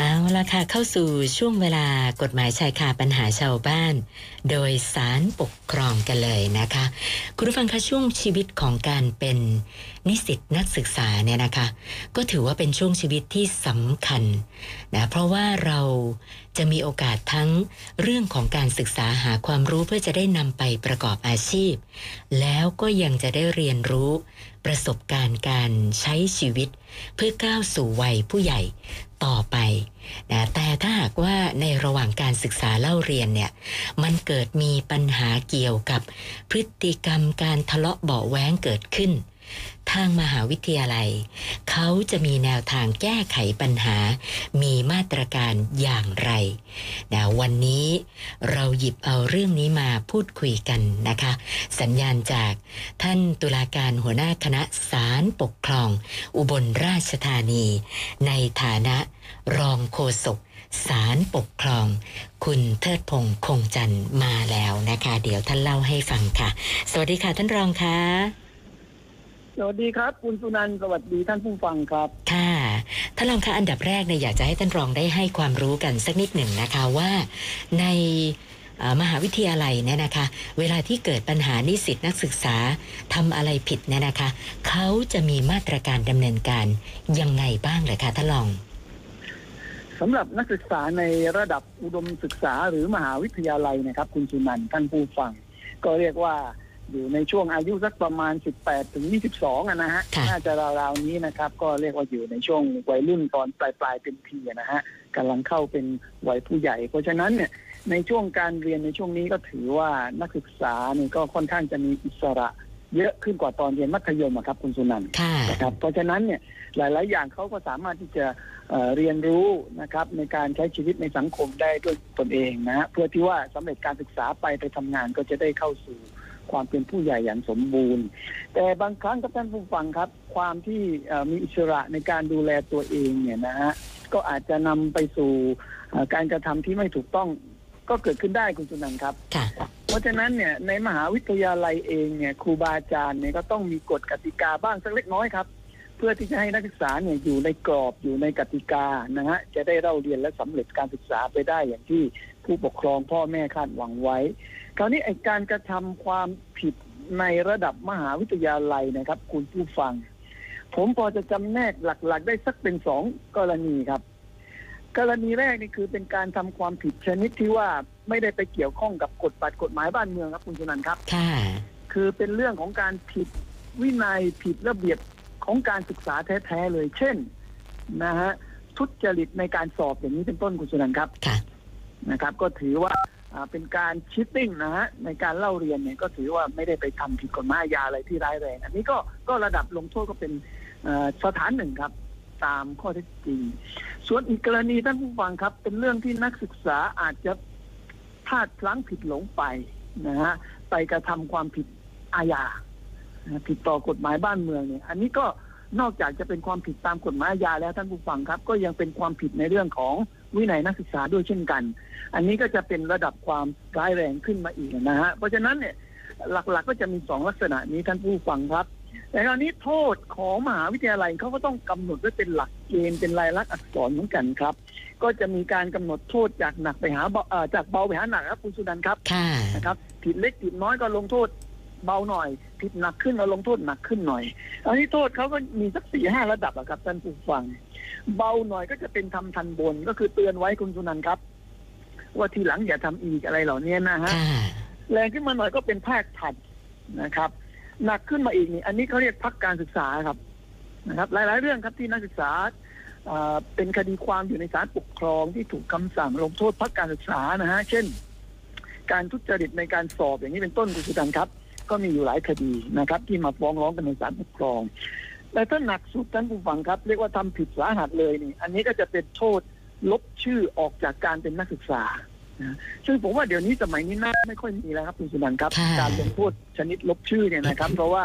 เอาละค่ะเข้าสู่ช่วงเวลากฎหมายชายคาปัญหาชาวบ้าน โดยสารปกครองกันเลยนะคะ คุณผู้ฟังคะช่วงชีวิตของการเป็นนิสิตนักศึกษาเนี่ยนะคะ ก็ถือว่าเป็นช่วงชีวิตที่สำคัญนะเพราะว่าเราจะมีโอกาสทั้งเรื่องของการศึกษาหาความรู้เพื่อจะได้นำไปประกอบอาชีพ แล้วก็ยังจะได้เรียนรู้ประสบการณ์การใช้ชีวิต เพื่อก้าวสู่วัยผู้ใหญ่ ต่อไปนะแต่ถ้าหากว่าในระหว่างการศึกษาเล่าเรียนเนี่ยมันเกิดมีปัญหาเกี่ยวกับพฤติกรรมการทะเลาะเบาแว้งเกิดขึ้น ทางมหาวิทยาลัย เขาจะมีแนวทางแก้ไขปัญหา มีมาตรการอย่างไรนะวันนี้เราหยิบเอาเรื่องนี้มาพูดคุยกันนะคะ สัญญาณจากท่านตุลาการหัวหน้าคณะศาลปกครอง อุบลราชธานี ในฐานะรองโฆษกศาลปกครอง คุณเทิดพงษ์คงจันทร์มาแล้วนะคะ เดี๋ยวท่านเล่าให้ฟังค่ะ สวัสดีค่ะท่านรองคะ สวัสดีครับ คุณสุนันท์สวัสดีท่านผู้ฟังครับค่ะท่านรองคะอันดับแรกเนี่ยอยากจะให้ท่านรองได้ให้ความรู้กันสักนิดหนึ่งนะคะว่าในเอ่อมหาวิทยาลัยเนี่ยนะคะ เวลาที่เกิดปัญหานิสิตนักศึกษาทำอะไรผิดเนี่ยนะคะเขาจะมีมาตรการดำเนินการยังไงบ้างเลยคะท่านรองสำหรับนักศึกษาในระดับอุดมศึกษาหรือมหาวิทยาลัยนะครับ คุณสุนันท์ท่านผู้ฟัง ก็เรียกว่า อยู่ในช่วงอายุสักประมาณ 18 ถึง 22อะนะฮะ ค่ะ น่าจะราวๆนี้นะครับ ก็เรียกว่าอยู่ในช่วงวัยรุ่นตอนปลายปลายๆเป็นทีอะนะฮะกำลังเข้าเป็นวัยผู้ใหญ่ เพราะฉะนั้นเนี่ยในช่วงการเรียนในช่วงนี้ก็ถือว่านักศึกษาเนี่ยก็ค่อนข้างจะมีอิสระ เยอะขึ้นกว่าตอนเรียนมัธยมอะครับคุณสุนันท์ ค่ะ นะครับเพราะฉะนั้นเนี่ยหลาย ๆ อย่างเขาก็สามารถที่จะเอ่อเรียนรู้นะครับในการใช้ชีวิตในสังคมได้ด้วยตนเองนะฮะเพื่อที่ว่าสำเร็จการศึกษาไปไปทำงานก็จะได้เข้าสู่ ความเป็นผู้ใหญ่อย่างสมบูรณ์ แต่บางครั้งครับท่านผู้ฟังครับ ความที่เอ่อมีอิสระในการดูแลตัวเองเนี่ยนะฮะก็อาจจะนำไปสู่เอ่อการกระทำที่ไม่ถูกต้องก็เกิดขึ้นได้คุณสุนันท์ครับค่ะเพราะฉะนั้นเนี่ยในมหาวิทยาลัยเองเนี่ยครูบาอาจารย์เนี่ยก็ต้องมีกฎกติกาบ้างสักเล็กน้อยครับ เพื่อที่จะให้นักศึกษาเนี่ยอยู่ในกรอบอยู่ในกติกานะฮะจะได้เล่าเรียนและสำเร็จการศึกษาไปได้อย่างที่ผู้ปกครองพ่อแม่คาดหวังไว้ คราวนี้ไอการกระทำความผิดในระดับมหาวิทยาลัยนะครับ คุณผู้ฟัง ผมพอจะจำแนกหลัก ๆ ได้สักเป็นสองกรณีครับ กรณีแรกนี่คือเป็นการทำความผิดชนิดที่ว่าไม่ได้ไปเกี่ยวข้องกับกฎบัตรกฎหมายบ้านเมืองครับคุณชนันท์ครับค่ะคือเป็นเรื่องของการผิดวินัยผิดระเบียบ ของการศึกษาแท้ๆเลย เช่นนะฮะทุจริตในการสอบอย่างนี้เป็นต้นคุณสุนันท์ครับค่ะนะครับ ก็ถือว่าอ่าเป็นการ cheating นะฮะในการเล่าเรียนเนี่ยก็ถือว่าไม่ได้ไปทำผิดกฎหมายอาญาอะไรที่ร้ายแรง อันนี้ก็ก็ระดับลงโทษก็เป็นเอ่อสถานหนึ่งครับ ตามข้อเท็จจริง ส่วนอีกกรณีท่านผู้ฟังครับ เป็นเรื่องที่นักศึกษาอาจจะพลาดพลั้งผิดหลงไปนะฮะไปกระทำความผิดอาญานะ ผิดต่อกฎหมายบ้านเมืองเนี่ย อันนี้ก็นอกจากจะเป็นความผิดตามกฎหมายอาญาแล้วท่านผู้ฟังครับ ก็ยังเป็นความผิดในเรื่องของวินัยนักศึกษาด้วยเช่นกัน อันนี้ก็จะเป็นระดับความร้ายแรงขึ้นมาอีกนะฮะเพราะฉะนั้นเนี่ยหลักๆก็จะมีสองลักษณะนี้ท่านผู้ฟังครับ แต่คราวนี้โทษของมหาวิทยาลัยเขาก็ต้องกำหนดไว้เป็นหลักเกณฑ์เป็นลายลักษณ์อักษรเหมือนกันครับ ก็จะมีการกำหนดโทษจากหนักไปหาเบาเอ่อจากเบาไปหาหนักครับคุณสุนันท์ครับค่ะนะครับผิดเล็กผิดน้อยก็ลงโทษ เบาหน่อย ผิดหนักขึ้นก็ลงโทษหนักขึ้นหน่อย อันนี้โทษเขาก็มีสักสี่ห้าระดับอะครับท่านผู้ฟัง เบาหน่อยก็จะเป็นทำทันบนก็คือเตือนไว้คุณสุนันท์ครับ ว่าทีหลังอย่าทำอีกอะไรเหล่านี้นะฮะค่ะแรงขึ้นมาหน่อยก็เป็นภาคถัดนะครับ หนักขึ้นมาอีกนี่อันนี้เขาเรียกพักการศึกษาครับนะครับ หลาย ๆ เรื่องครับที่นักศึกษาอ่าเป็นคดีความอยู่ในศาลปกครองที่ถูกคำสั่งลงโทษพักการศึกษานะฮะเช่น การทุจริตในการสอบอย่างนี้เป็นต้นคุณสุดันครับ ก็มีอยู่หลายคดีนะครับ ที่มาฟ้องร้องกันในศาลปกครอง แต่ถ้าหนักสุดท่านผู้ฟังครับ เรียกว่าทำผิดสาหัสเลยนี่ อันนี้ก็จะเป็นโทษลบชื่อออกจากการเป็นนักศึกษานะซึ่งผมว่าเดี๋ยวนี้สมัยนี้น่าไม่ค่อยมีแล้วครับคุณสุนันท์ครับค่ะการลงโทษชนิดลบชื่อเนี่ยนะครับ เพราะว่า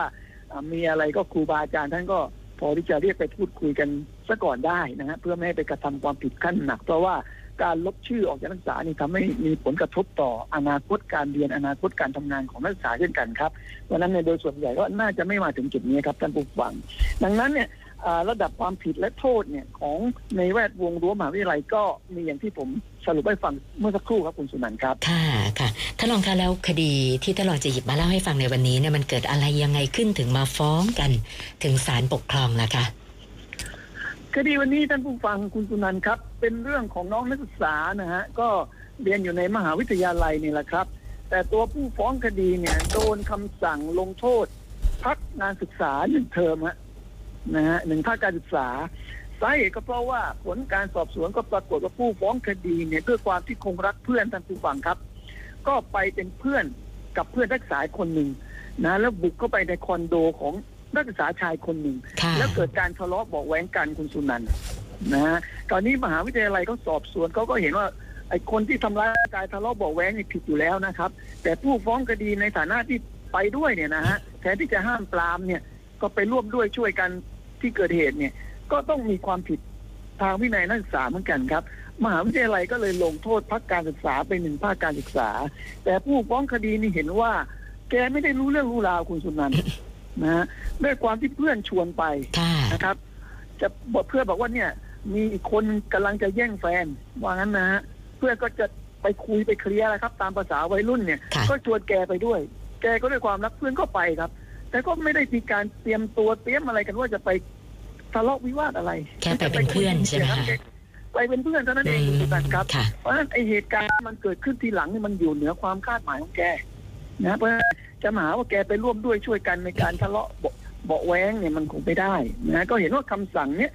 อ่ามีอะไรก็ครูบาอาจารย์ท่านก็พอที่จะเรียกไปพูดคุยกันซะก่อนได้นะฮะเพื่อไม่ให้ไปกระทำความผิดขั้นหนัก เพราะว่า การลบชื่อออกจากนักศึกษานี่ทำให้มีผลกระทบต่ออนาคตการเรียนอนาคตการทำงานของนักศึกษาเช่นกันครับเพราะนั้นในโดยส่วนใหญ่ก็น่าจะไม่มาถึงจุดนี้ครับท่านผู้ฟัง ดังนั้นเนี่ยระดับความผิดและโทษเนี่ยของในแวดวงรั้วมหาวิทยาลัยก็มีอย่างที่ผมสรุปให้ฟังเมื่อสักครู่ครับคุณสุนันท์ครับค่ะค่ะท่านรองคะแล้วคดีที่ท่านรองจะหยิบมาเล่าให้ฟังในวันนี้เนี่ยมันเกิดอะไรยังไงขึ้นถึงมาฟ้องกัน ถึงศาลปกครองล่ะคะ คดีวันนี้ท่านผู้ฟังคุณสุนันครับ เป็นเรื่องของน้องนักศึกษานะฮะก็เรียนอยู่ในมหาวิทยาลัยนี่แหละครับ แต่ตัวผู้ฟ้องคดีเนี่ยโดนคำสั่งลงโทษ พักงานศึกษาหนึ่งเทอมฮะนะฮะหนึ่งภาคการศึกษาสาเหตุก็เพราะว่าผลการสอบสวนก็ปรากฏว่าผู้ฟ้องคดีเนี่ยด้วยความที่คงรักเพื่อนท่านผู้ฟังครับ ก็ไปเป็นเพื่อนกับเพื่อนนักศึกษาคนหนึ่งนะแล้วบุกเข้าไปในคอนโดของ นักศึกษาชายคนหนึ่งค่ะแล้วเกิดการทะเลาะเบาะแว้งกันคุณสุนันท์นะฮะตอนนี้มหาวิทยาลัยเขาสอบสวนเขาก็เห็นว่าไอ้คนที่ทำร้ายร่างกายทะเลาะเบาะแว้งนี่ผิดอยู่แล้วนะครับ แต่ผู้ฟ้องคดีในฐานะที่ไปด้วยเนี่ยนะฮะแทนที่จะห้ามปรามเนี่ย ก็ไปร่วมด้วยช่วยกันที่เกิดเหตุเนี่ย ก็ต้องมีความผิดทางวินัยนักศึกษาเหมือนกันครับ มหาวิทยาลัยก็เลยลงโทษพักการศึกษาไปหนึ่งภาคการศึกษา แต่ผู้ฟ้องคดีนี่เห็นว่า แกไม่ได้รู้เรื่องรู้ราวคุณสุนันท์ นะฮะด้วยความที่เพื่อนชวนไปค่ะนะครับ จะบอกเพื่อนบอกว่าเนี่ย มีอีกคนกำลังจะแย่งแฟน ว่างั้นนะฮะเพื่อนก็จะไปคุยไปเคลียร์นะครับ ตามภาษาวัยรุ่นเนี่ย ค่ะ ก็ชวนแกไปด้วย แกก็ด้วยความรักเพื่อนก็ไปครับ แต่ก็ไม่ได้มีการเตรียมตัวเตรียมอะไรกันว่าจะไปทะเลาะวิวาทอะไรแค่ไปเป็นเพื่อนใช่ไหมคะ ไปเป็นเพื่อนเท่านั้นเองคุณสุนันท์ครับ ค่ะ เพราะฉะนั้นไอเหตุการณ์ที่มันเกิดขึ้นทีหลังนี่มันอยู่เหนือความคาดหมายของแกนะเพราะฉะนั้น จะมาหาว่าแกไปร่วมด้วยช่วยกันในการทะเลาะเบาะเบาะแว้งเนี่ยมันคงไม่ได้นะก็เห็นว่าคำสั่งเนี้ย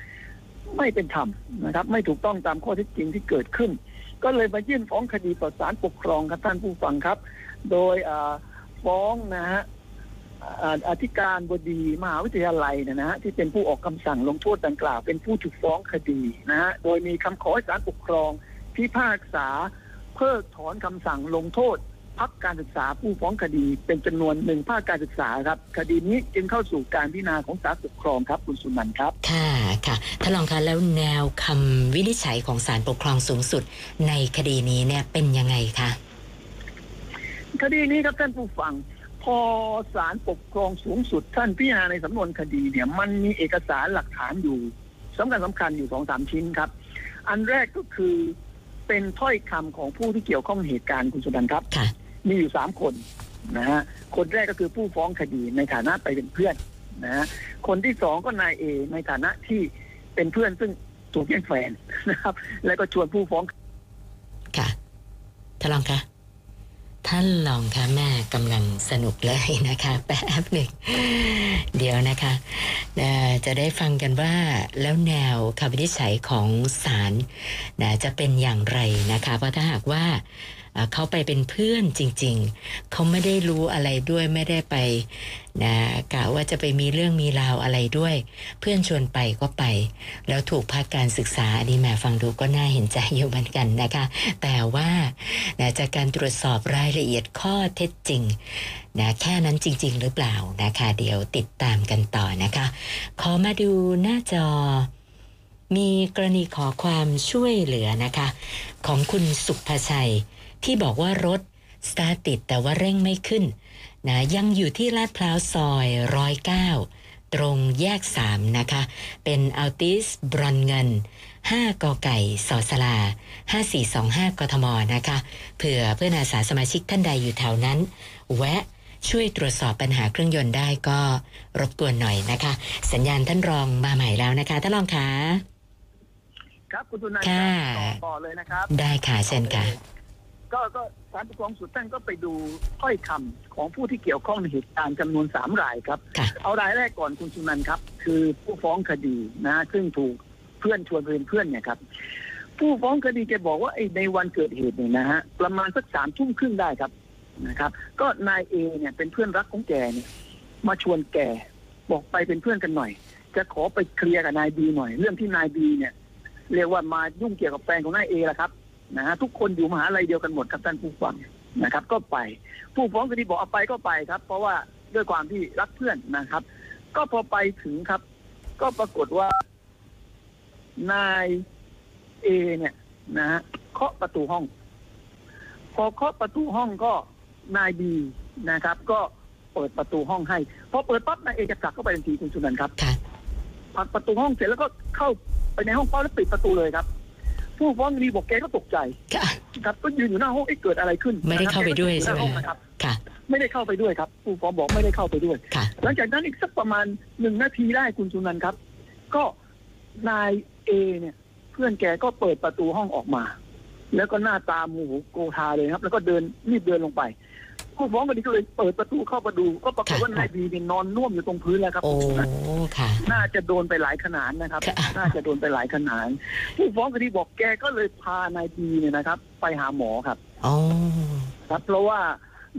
ไม่เป็นธรรมนะครับ ไม่ถูกต้องตามข้อเท็จจริงที่เกิดขึ้น ก็เลยมายื่นฟ้องคดีต่อศาลปกครองครับท่านผู้ฟังครับ โดยอ่าฟ้องนะฮะอ่าอธิการบดีมหาวิทยาลัยเนยนะฮะที่เป็นผู้ออกคำสั่งลงโทษดังกล่าว เป็นผู้ถูกฟ้องคดีนะฮะโดยมีคำขอให้ศาลปกครองพิพากษาเพิกถอนคำสั่งลงโทษ พักการศึกษาผู้ฟ้องคดีเป็นจำนวนหนึ่งภาคการศึกษาครับ คดีนี้จึงเข้าสู่การพิจารณาของศาลปกครองครับคุณสุนันท์ครับ ค่ะค่ะท่านรองคะแล้วแนวคำวินิจฉัยของศาลปกครองสูงสุด ในคดีนี้เนี่ยเป็นยังไงคะคดีนี้ครับท่านผู้ฟังพอศาลปกครองสูงสุด ท่านพิจารณาในสำนวนคดีเนี่ย มันมีเอกสารหลักฐานอยู่สำคัญสำคัญอยู่สองสามชิ้นครับ อันแรกก็คือเป็นถ้อยคำของผู้ที่เกี่ยวข้องเหตุการณ์คุณสุนันท์ครับค่ะ มีอยู่สามคนนะฮะคนแรกก็คือผู้ฟ้องคดีในฐานะไปเป็นเพื่อนนะฮะคนที่สองก็นายเอในฐานะที่เป็นเพื่อนซึ่งถูกแย่งแฟนนะครับ แล้วก็ชวนผู้ฟ้องค่ะท่านรองคะท่านรองคะแม่กำลังสนุกเลยนะคะแป๊บหนึ่งเดี๋ยวนะคะจะได้ฟังกันว่าแล้วแนวคำวินิจฉัยของศาลนะจะเป็นอย่างไรนะคะ เพราะถ้าหากว่า เขาไปเป็นเพื่อนจริง ๆ เขาไม่ได้รู้อะไรด้วยไม่ได้ไปนะกะว่าจะไปมีเรื่องมีราวอะไรด้วย เพื่อนชวนไปก็ไป แล้วถูกพักการศึกษาอันนี้แหม่ฟังดูก็น่าเห็นใจอยู่เหมือนกันนะคะ แต่ว่านะจากการตรวจสอบรายละเอียดข้อเท็จจริงนะแค่นั้นจริง ๆ หรือเปล่านะคะ เดี๋ยวติดตามกันต่อนะคะ ขอมาดูหน้าจอมีกรณีขอความช่วยเหลือนะคะ ของคุณสุภชัย ที่บอกว่ารถสตาร์ทติดแต่ว่าเร่งไม่ขึ้นนะยังอยู่ที่ลาดพร้าวซอยร้อยเก้าตรงแยกสามนะคะ เป็นอัลติสบรอนเงิน 5กอไก่สอสลา 5425 กทมนะคะ เผื่อเพื่อนอาสาสมาชิกท่านใดอยู่แถวนั้น แวะช่วยตรวจสอบปัญหาเครื่องยนต์ได้ก็รบกวนหน่อยนะคะ สัญญาณท่านรองมาใหม่แล้วนะคะ ท่านรองคะครับ คุณสุนันท์ค่ะต่อต่อเลยนะครับ ได้ค่ะเช่นค่ะ ก็ก็ศาลปกครองสูงสุดท่านก็ไปดูถ้อยคำของผู้ที่เกี่ยวข้องในเหตุการณ์จำนวนสามรายครับค่ะเอารายแรกก่อนคุณสุนันท์ครับ คือผู้ฟ้องคดีนะซึ่งถูกเพื่อนชวนไปเป็นเพื่อนเนี่ยครับ ผู้ฟ้องคดีแกบอกว่าไอ้ในวันเกิดเหตุเนี่ยนะฮะประมาณสักสามทุ่มครึ่งได้ครับนะครับ ก็นายเอเนี่ยเป็นเพื่อนรักของแกเนี่ยมาชวนแกบอกไปเป็นเพื่อนกันหน่อย จะขอไปเคลียร์กับนายบีหน่อย เรื่องที่นายบีเนี่ย เรียกว่ามายุ่งเกี่ยวกับแฟนของนายเอละครับ นะฮะทุกคนอยู่มหาลัยเดียวกันหมดครับท่านผู้ฟังนะครับ ก็ไปผู้ฟ้องคดีบอกเอาไปก็ไปครับ เพราะว่าด้วยความที่รักเพื่อนนะครับ ก็พอไปถึงครับ ก็ปรากฏว่านายเอเนี่ยนะฮะเคาะประตูห้อง พอเคาะประตูห้องก็นายบีนะครับ ก็เปิดประตูห้องให้พอเปิดปั๊บนายเอจะผลักเข้าไปทันทีคุณสุนันท์ครับค่ะผลักประตูห้องเสร็จแล้วก็เข้าไปในห้องปั๊บแล้วปิดประตูเลยครับ ผู้ฟ้องคดีบอกแกก็ตกใจค่ะ ครับก็ยืนอยู่หน้าห้องเอ๊ะเกิดอะไรขึ้นไม่ได้เข้าไปด้วยนะครับใช่ไหมแกก็อยู่น้าห้องนะครับ ค่ะ ไม่ได้เข้าไปด้วยครับผู้ฟ้องบอกไม่ได้เข้าไปด้วย ค่ะ หลังจากนั้นอีกสักประมาณหนึ่งนาทีได้คุณสุนันท์ครับ ก็นายเอเนี่ย เพื่อนแกก็เปิดประตูห้องออกมา แล้วก็หน้าตาโมโหโกธาเลยครับ แล้วก็เดินรีบเดินลงไป ผู้ฟ้องคดีก็เลยเปิดประตูเข้ามาดู ก็ปรากฏว่านายบีเนี่ยนอนน่วมอยู่ตรงพื้นแล้วครับ โอ้คุณสุนันท์ค่ะ น่าจะโดนไปหลายขนาดนะครับ ค่ะ น่าจะโดนไปหลายขนาดผู้ฟ้องคดีบอกแกก็เลยพานายบีเนี่ยนะครับ ไปหาหมอครับ อ๋อ ครับ เพราะว่า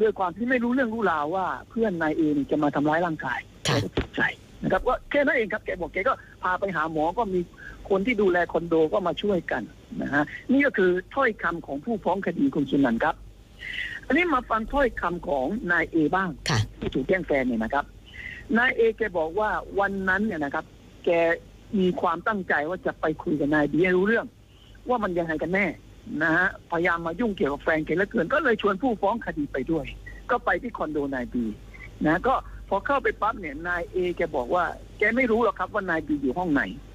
ด้วยความที่ไม่รู้เรื่องรู้ราวว่า เพื่อนนายเอเนี่ยจะมาทำร้ายร่างกายแกค่ะ ก็ตกใจนะครับก็แค่นั้นเองครับแกบอกแกก็พาไปหาหมอก็มีคนที่ดูแลคอนโดก็มาช่วยกันนะฮะนี่ก็คือถ้อยคำของผู้ฟ้องคดีคุณสุนันท์ครับ อันนี้มาฟังถ้อยคำของนายเอบ้างค่ะที่ถูกแจ้งแฟนเนี่ยนะครับนายเอแกบอกว่าวันนั้นเนี่ยนะครับ แกมีความตั้งใจว่าจะไปคุยกับนายบีให้รู้เรื่อง ว่ามันยังไงกันแน่นะฮะพยายามมายุ่งเกี่ยวกับแฟนแกเหลือเกิน ก็เลยชวนผู้ฟ้องคดีไปด้วย ก็ไปที่คอนโดนายบีนะก็พอเข้าไปปั๊บเนี่ยนายเอแกบอกว่า แกไม่รู้หรอกครับว่านายบีอยู่ห้องไหนนะ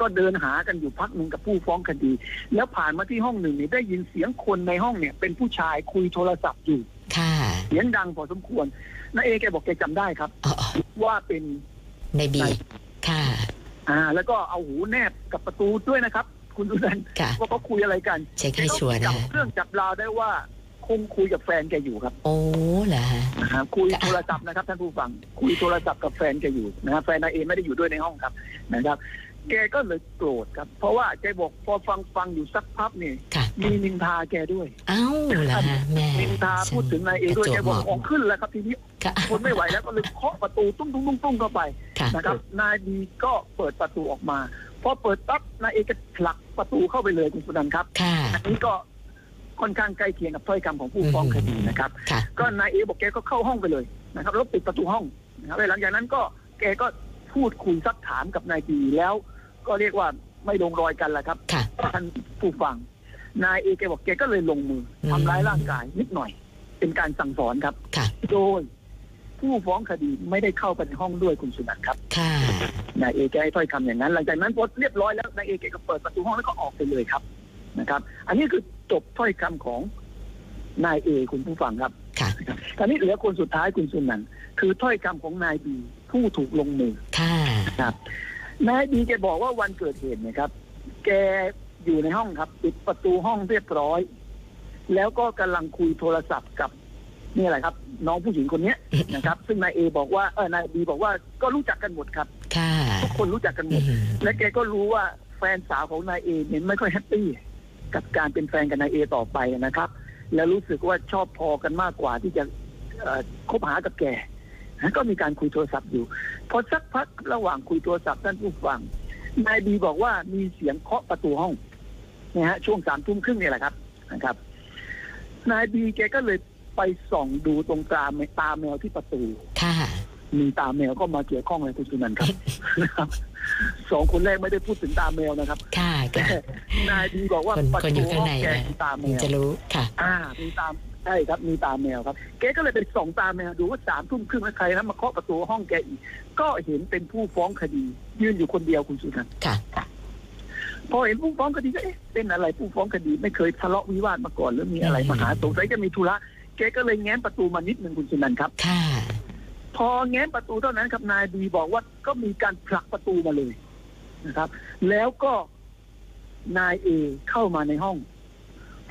ก็เดินหากันอยู่พักหนึ่งกับผู้ฟ้องคดี แล้วผ่านมาที่ห้องหนึ่งเนี่ยได้ยินเสียงคนในห้องเนี่ย เป็นผู้ชายคุยโทรศัพท์อยู่ค่ะเสียงดังพอสมควรนายเอแกบอกแกจำได้ครับอ๋ออ๋อว่าเป็นในบีค่ะ อ่า แล้วก็เอาหูแนบกับประตูด้วยนะครับ คุณดูนันค่ะว่าเขาคุยอะไรกันเช็คให้ชัวร์จันะบเครื่องจับราวได้ว่าคงคุยกับแฟนแกอยู่ครับ โอ้เหรอฮะนะฮะคุยค่ะโทรศัพท์นะครับท่านผู้ฟัง คุยโทรศัพท์กับแฟนแกอยู่นะฮะแฟนนายเอไม่ได้อยู่ด้วยในห้องครับนะครับ แกก็เลยโกรธครับ เพราะว่าแกบอกพอฟังฟังอยู่สักพักนี่ค่ะ มีนินทาแกด้วยเอ้าเหรอฮะแม่นินทาพูดถึงนายเอด้วยประแกจวบอกเหขอมาะงขึ้นแล้วครับทีนี้ค่ะ ทนไม่ไหวแล้วก็เลยเคาะประตูตุ้งตุ้งตุ้งตุ้งเข้าไปค่ะนะครับ นายบีก็เปิดประตูออกมาพอเปิดปั๊บนายเอก็ผลักประตูเข้าไปเลยคุณสุนันท์ครับ ค่ะ อันนี้ก็ค่อนข้างใกล้เคียงกับถ้อยคำของผู้ฟ้องคดีนะครับ ค่ะ ก็นายเอบอกแกก็เข้าห้องไปเลยนะครับแล้วปิดประตูห้องนะครับแล้วหลังจากนั้นก็แกก็พูดคุยซักถามกับนายบีแล้ว ก็เรียกว่าไม่ลงรอยกันแหละครับค่ะ ท่านผู้ฟัง นายเอแกบอกแกก็เลยลงมืออืมทำร้ายร่างกายนิดหน่อย เป็นการสั่งสอนครับ ค่ะ โดย ผู้ฟ้องคดีไม่ได้เข้าไปในห้องด้วยคุณสุนันท์ครับ ค่ะ นายเอแกให้ถ้อยคำอย่างนั้น หลังจากนั้นพอเรียบร้อยแล้วนายเอแกก็เปิดประตูห้องแล้วก็ออกไปเลยครับนะครับ อันนี้คือจบถ้อยคำของนายเอคุณผู้ฟังครับค่ะ ตอนนี้เหลือคนสุดท้ายคุณสุนันท์คือถ้อยคำของนายบีผู้ถูกลงมือ ค่ะครับ นายบีแกบอกว่าวันเกิดเหตุเนะครับ แกอยู่ในห้องครับปิดประตูห้องเรียบร้อย แล้วก็กำลังคุยโทรศัพท์กับนี่แหละครับ น้องผู้หญิงคนเนี้ยนะครับ ซึ่งนายเอบอกว่าเออนายบีบอกว่าก็รู้จักกันหมดครับค่ะทุกคนรู้จักกันหมอืดมและแกก็รู้ว่าแฟนสาวของนายเอเนี่ยไม่ค่อย happy กับการเป็นแฟนกับนายเอต่อไปนะครับ และรู้สึกว่าชอบพอกันมากกว่าที่จะเอ่อคบหากับแกนะ ก็มีการคุยโทรศัพท์อยู่ พอสักพักระหว่างคุยโทรศัพท์ท่านผู้ฟัง นายบีบอกว่ามีเสียงเคาะประตูห้องนะฮะช่วงสามทุ่มครึ่งเนี่ยแหละครับนะครับ นายบีแกก็เลยไปส่องดูตรงตาตาแมวที่ประตู ค่ะ มีตาแมวก็มาเกี่ยวข้องเลยคุณสุนันท์ครับนะครับสองคนแรกไม่ได้พูดถึงตาแมวนะครับ ค่ะแต่ค่ะนายบีบอกว่าคนประคนอตูยู่ข้างห้องในแกนะมีตาแมถึงวจะรู้ค่ะ อ่า มีตาม ใช่ครับมีตาแมวครับแกก็เลยไปส่องตาแมวดูว่าสามทุ่มครึ่งแล้วใครนะมาเคาะประตูห้องแกอีก ก็เห็นเป็นผู้ฟ้องคดี ยืนอยู่คนเดียวคุณสุนันท์ค่ะพอเห็นผู้ฟ้องคดีก็เอ๊ะเป็นอะไรผู้ฟ้องคดีไม่เคยทะเลาะวิวาทมาก่อนหรือมีอะไรอืมมาหาสงสัยจะมีธุระแกก็เลยแง้มประตูมานิดหนึ่งคุณสุนันท์ครับค่ะพอแง้มประตูเท่านั้นครับนายบีบอกว่าก็มีการผลักประตูมาเลยนะครับ แล้วก็นายเอเข้ามาในห้อง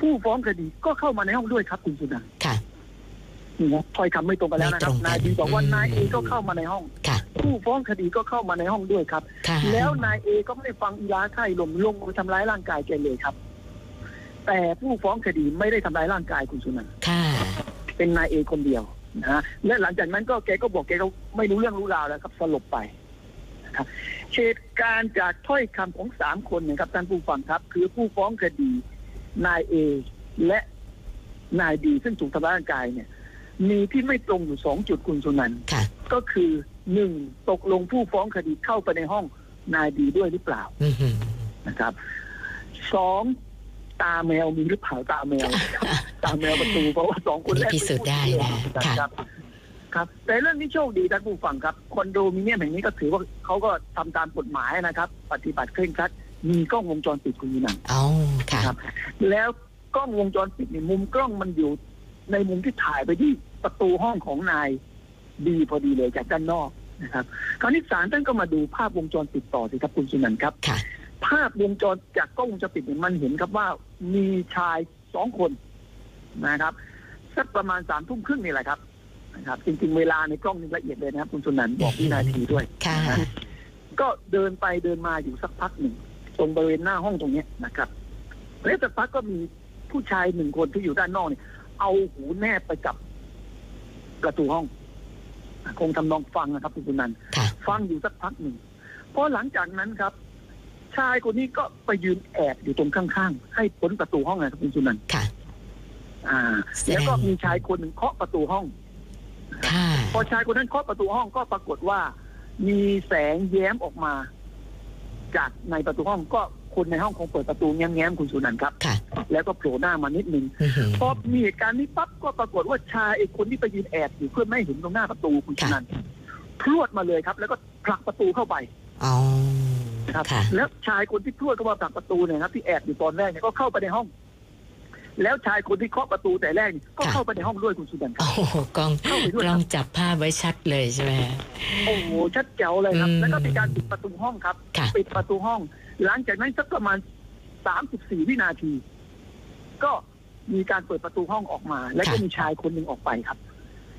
ผู้ฟ้องคดีก็เข้ามาในห้องด้วยครับคุณสุนันท์ค่ะนี่นะถ้อยคำไม่ตรงกันแล้วนะครับไม่ตรงกันนายบีบอกว่าอืมนายเอก็เข้ามาในห้องค่ะผู้ฟ้องคดีก็เข้ามาในห้องด้วยครับค่ะแล้วนายเอก็ไม่ได้ฟังอีลาไข่ลมลงมือทำร้ายร่างกายแกเลยครับ แต่ผู้ฟ้องคดีไม่ได้ทำร้ายร่างกายคุณสุนันท์ค่ะเป็นนายเอคนเดียวนะฮะและหลังจากนั้นก็แกก็บอกแกก็ไม่รู้เรื่องรู้ราวแล้วครับสลบไปนะครับเหตุการณ์จากถ้อยคำของสามคนเนะครับท่านผู้ฟังครับ คือผู้ฟ้องคดี นายเอและนายดีซึ่งถูกทำร้ายร่างกายเนี่ย มีที่ไม่ตรงอยู่สองจุดคุณสุนันท์ค่ะ ก็คือหนึ่งตกลงผู้ฟ้องคดีเข้าไปในห้องนายดีด้วยหรือเปล่าอือหือนะครับสองตาแมวมีหรือเปล่าตาแมว ตาแมวประตูเพราะว่าสองคนแรกนี่พิสูจน์ได้นะค่ะ ครับ ครับ แต่เรื่องนี้โชคดีท่านผู้ฟังครับคอนโดมิเนียมแห่งนี้ก็ถือว่าเขาก็ทำตามกฎหมายนะครับ ปฏิบัติเคร่งครัด มีกล้องวงจรปิดคุณยีนันเอาค่ะ ครับ แล้วกล้องวงจรปิดเนี่ยมุมกล้องมันอยู่ ในมุมที่ถ่ายไปที่ประตูห้องของนายดีพอดีเลยจากด้านนอกนะครับ คราวนี้ศาลท่านก็มาดูภาพวงจรปิดต่อสิครับคุณสุนันท์ครับ ค่ะ ภาพวงจรจากกล้องวงจรปิดเนี่ยมันเห็นครับว่ามีชายสองคนนะครับสักประมาณสามทุ่มครึ่งนี่แหละครับนะครับจริงๆเวลาในกล้องนี่ละเอียดเลยนะครับ คุณสุนันท์บอกวินาทีด้วยค่ะนะก็เดินไปเดินมาอยู่สักพักหนึ่ง ตรงบริเวณหน้าห้องตรงเนี้ยนะครับแล้วสักพักก็มีผู้ชายหนึ่งคนที่อยู่ด้านนอกเนี่ยเอาหูแนบไปกับประตูห้อง คงทำนองฟังนะครับคุณสุนันท์ค่ะฟังอยู่สักพักหนึ่งพอหลังจากนั้นครับ ชายคนนี้ก็ไปยืนแอบอยู่ตรงข้างๆ ให้พ้นประตูห้องนะครับคุณสุนันท์ค่ะ อ่าแสดงแล้วก็มีชายคนหนึ่งเคาะประตูห้องค่ะพอชายคนนั้นเคาะประตูห้องก็ปรากฏว่า มีแสงแย้มออกมา จากในประตูห้องก็คนในห้องคงเปิดประตูแง้มๆคุณสุนันท์ครับ ค่ะ แล้วก็โผล่หน้ามานิดนึงอื้อหือพอมีเหตุการณ์นี้ปั๊บก็ปรากฏว่าชายไอ้คนที่ไปยืนแอบอยู่เพื่อไม่ให้เห็นตรงหน้าประตูคุณสุนันท์พรวดมาเลยครับ แล้วก็ผลักประตูเข้าไปเอาครับค่ะ แล้วชายคนที่พรวดเข้ามาผลักประตูเนี่ยครับที่แอบอยู่ตอนแรกเนี่ยก็เข้าไปในห้อง แล้วชายคนที่เคาะประตูแต่แรกเนี่ยก็ค่ะ เข้าไปในห้องด้วยคุณสุนันท์คโอ้รับ โหกล้องเข้าไปด้วยกล้องจับภาพไว้ชัดเลยใช่ไหม โอ้โหชัดเจ๋วเลยครับ อืมแล้วก็มีการปิดประตูห้องครับ ค่ะ ปิดประตูห้อง หลังจากนั้นสักประมาณสามสิบสี่วินาที ก็มีการเปิดประตูห้องออกมา แล้วก็มีชายคนหนึ่งออกไปครับ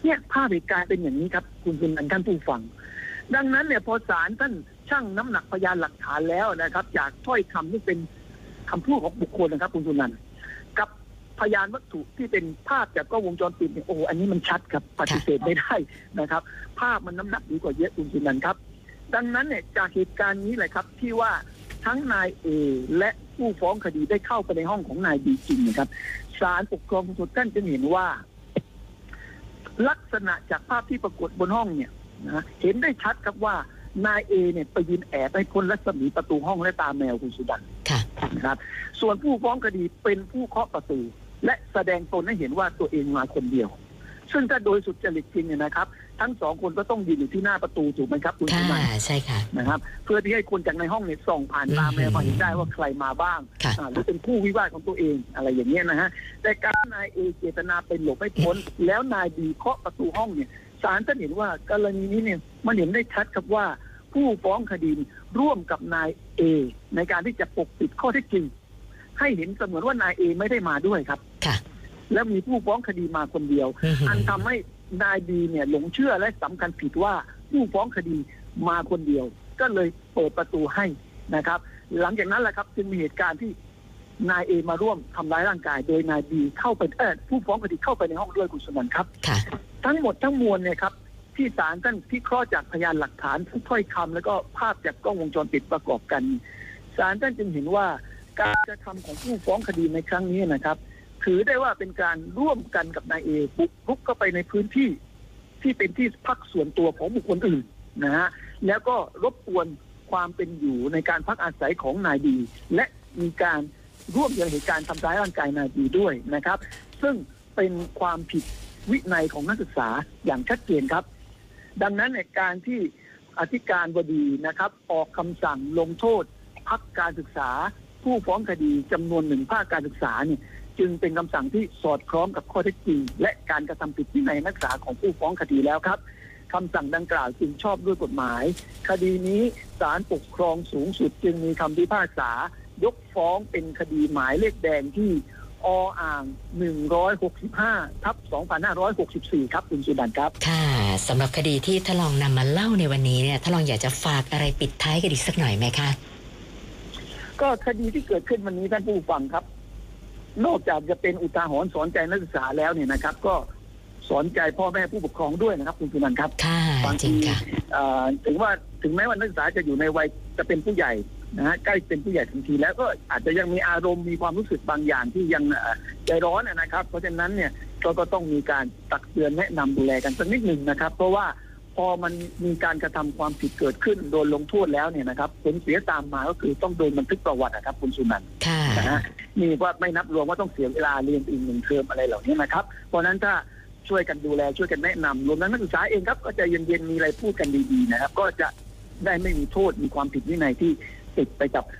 เนี่ยภาพเหตุการณ์เป็นอย่างนี้ครับ คุณคุณนันท่านผู้ฟัง ดังนั้นเนี่ยพอศาลท่านชั่งน้ำหนักพยานหลักฐานแล้วนะครับ จากถ้อยคำที่เป็นคำพูดของบุคคลนะครับ คุณสุนันท์กับ พยานวัตถุที่เป็นภาพจากกล้องวงจรปิดเนี่ยโอ้โหอันนี้มันชัดครับปฏิเสธไม่ได้นะครับ ภาพมันน้ำหนักดีกว่าเยอะคุณสุนันท์ครับ ดังนั้นเนี่ยจากเหตุการณ์นี้แหละครับที่ว่าทั้งนายเอและผู้ฟ้องคดีได้เข้าไปในห้องของนายบีจริงนะครับศาลปกครองสูงสุดท่านจึงเห็นว่า ลักษณะจากภาพที่ปรากฏบนห้องเนี่ยนะเห็นได้ชัดครับว่านายเอเนี่ยไปยืนแอบให้พ้นรัศมีประตูห้องและตามแมวคุณสุดันค่ะนะครับ ส่วนผู้ฟ้องคดีเป็นผู้เคาะประตู และแสดงตนให้เห็นว่าตัวเองมาคนเดียว ซึ่งถ้าโดยสุดจริตจริงเนี่ยนะครับ ทั้งสองคนก็ต้องยืนอยู่ที่หน้าประตูถูกไหมครับคุณค่ะสุนันใช่ค่ะนะครับ เพื่อที่ให้คนจากในห้องเนี่ยส่องผ่านตาแมวมาเห็นได้ว่าใครมาบ้างค่ะอ่าหรือเป็นคู่วิวาทของตัวเองอะไรอย่างเงี้ยนะฮะแต่การนายเอเจตนาเป็นหลบไม่พ้น แล้วนายบีเคาะประตูห้องเนี่ยศาลท่านเห็นว่ากรณีนี้เนี่ยมันเห็นได้ชัดครับว่าผู้ฟ้องคดีร่วมกับนายเอในการที่จะปกปิดข้อเท็จจริง ให้เห็นเสมือนว่านายเอไม่ได้มาด้วยครับ ค่ะ แล้วมีผู้ฟ้องคดีมาคนเดียวอื้อหืออันทำให้นายบีเนี่ยหลงเชื่อและสำคัญผิดว่าผู้ฟ้องคดีมาคนเดียว ก็เลยเปิดประตูให้นะครับ หลังจากนั้นแหละครับจึงมีเหตุการณ์ที่นายเอมาร่วมทำร้ายร่างกาย โดยนายบีเข้าไปเออผู้ฟ้องคดีเข้าไปในห้องด้วยคุณสมบัติครับค่ะทั้งหมดทั้งมวลเนี่ยครับ ที่ศาลท่านพิเคราะห์จากพยานหลักฐานทุกถ้อยคำแล้วก็ภาพจากกล้องวงจรปิดประกอบกันศาลท่านจึงเห็นว่าการกระทำของผู้ฟ้องคดีในครั้งนี้นะครับ ถือได้ว่าเป็นการร่วมกันกับนายเอบุกรุกเข้าไปในพื้นที่ที่เป็นที่พักส่วนตัวของบุคคลอื่นนะฮะแล้วก็รบกวนความเป็นอยู่ในการพักอาศัยของนายดี และมีการร่วมยังเหตุการณ์ทำร้ายร่างกายนายดีด้วยนะครับ ซึ่งเป็นความผิดวินัยของนักศึกษาอย่างชัดเจนครับ ดังนั้นในการที่อธิการบดีนะครับ ออกคำสั่งลงโทษพักการศึกษา ผู้ฟ้องคดีจำนวนหนึ่งภาคการศึกษาเนี่ย จึงเป็นคำสั่งที่สอดคล้องกับข้อเท็จจริง และการกระทำผิดวินัยนักศึกษาของผู้ฟ้องคดีแล้วครับคำสั่งดังกล่าวจึงชอบด้วยกฎหมาย คดีนี้ศาลปกครองสูงสุดจึงมีคำพิพากษายกฟ้องเป็นคดีหมายเลขแดงที่ออ่าง 165 ทับ 2564 ครับ คุณสุดันครับ ค่ะสำหรับคดีที่ทดลองนำมาเล่าในวันนี้เนี่ยทดลองอยากจะฝากอะไรปิดท้ายกันอีกสักหน่อยไหมคะ ก็คดีที่เกิดขึ้นวันนี้ท่านผู้ฟังครับ นอกจากจะเป็นอุทาหรณ์สอนใจนักศึกษาแล้วเนี่ยนะครับ ก็สอนใจพ่อแม่ผู้ปกครองด้วยนะครับ คุณสุนันท์ครับค่ะบางจริทีงค่ะเอ่อถึงว่าถึงแม้ว่านักศึกษาจะอยู่ในวัยจะเป็นผู้ใหญ่นะฮะใกล้เป็นผู้ใหญ่ทันทีแล้วก็อาจจะยังมีอารมณ์มีความรู้สึกบางอย่างที่ยังเอ่อใจร้อนนะครับ เพราะฉะนั้นเนี่ยก็ก็ต้องมีการตักเตือนแนะนำดูแลกันสักนิดหนึ่งนะครับ เพราะว่า พอมันมีการกระทำความผิดเกิดขึ้นโดนลงโทษแล้วเนี่ยนะครับผลเสียตามมาก็คือต้องโดนบันทึกประวัตินะครับคุณสุนันท์ค่ะนะฮะนี่ว่าไม่นับรวมว่าต้องเสียเวลาเรียนอีกหนึ่งเทอมอะไรเหล่านี้นะครับ เพราะฉะนั้นถ้าช่วยกันดูแลช่วยกันแนะนำรวมทั้งนักศึกษาเองครับก็จะเย็นๆมีอะไรพูดกันดีๆนะครับ ก็จะได้ไม่มีโทษมีความผิดวินัยที่ติดไปกับเอ่อ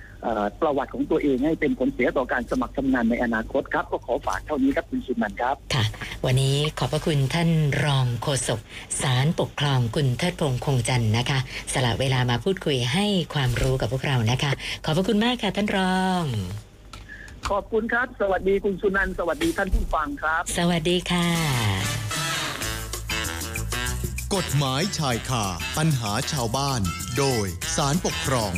ประวัติของตัวเองให้เป็นผลเสียต่อการสมัครทำงานในอนาคตครับ ก็ขอฝากเท่านี้ครับคุณสุนันท์ครับค่ะ วันนี้ขอบพระคุณท่านรองโฆษกสารปกครองคุณเทิดพงษ์คงจันทร์นะคะ สละเวลามาพูดคุยให้ความรู้กับพวกเรานะคะ ขอบพระคุณมากค่ะท่านรอง ขอบคุณครับ สวัสดีคุณสุนันท์สวัสดีท่านผู้ฟังครับ สวัสดีค่ะ กฎหมายชายคาปัญหาชาวบ้าน โดยสารปกครอง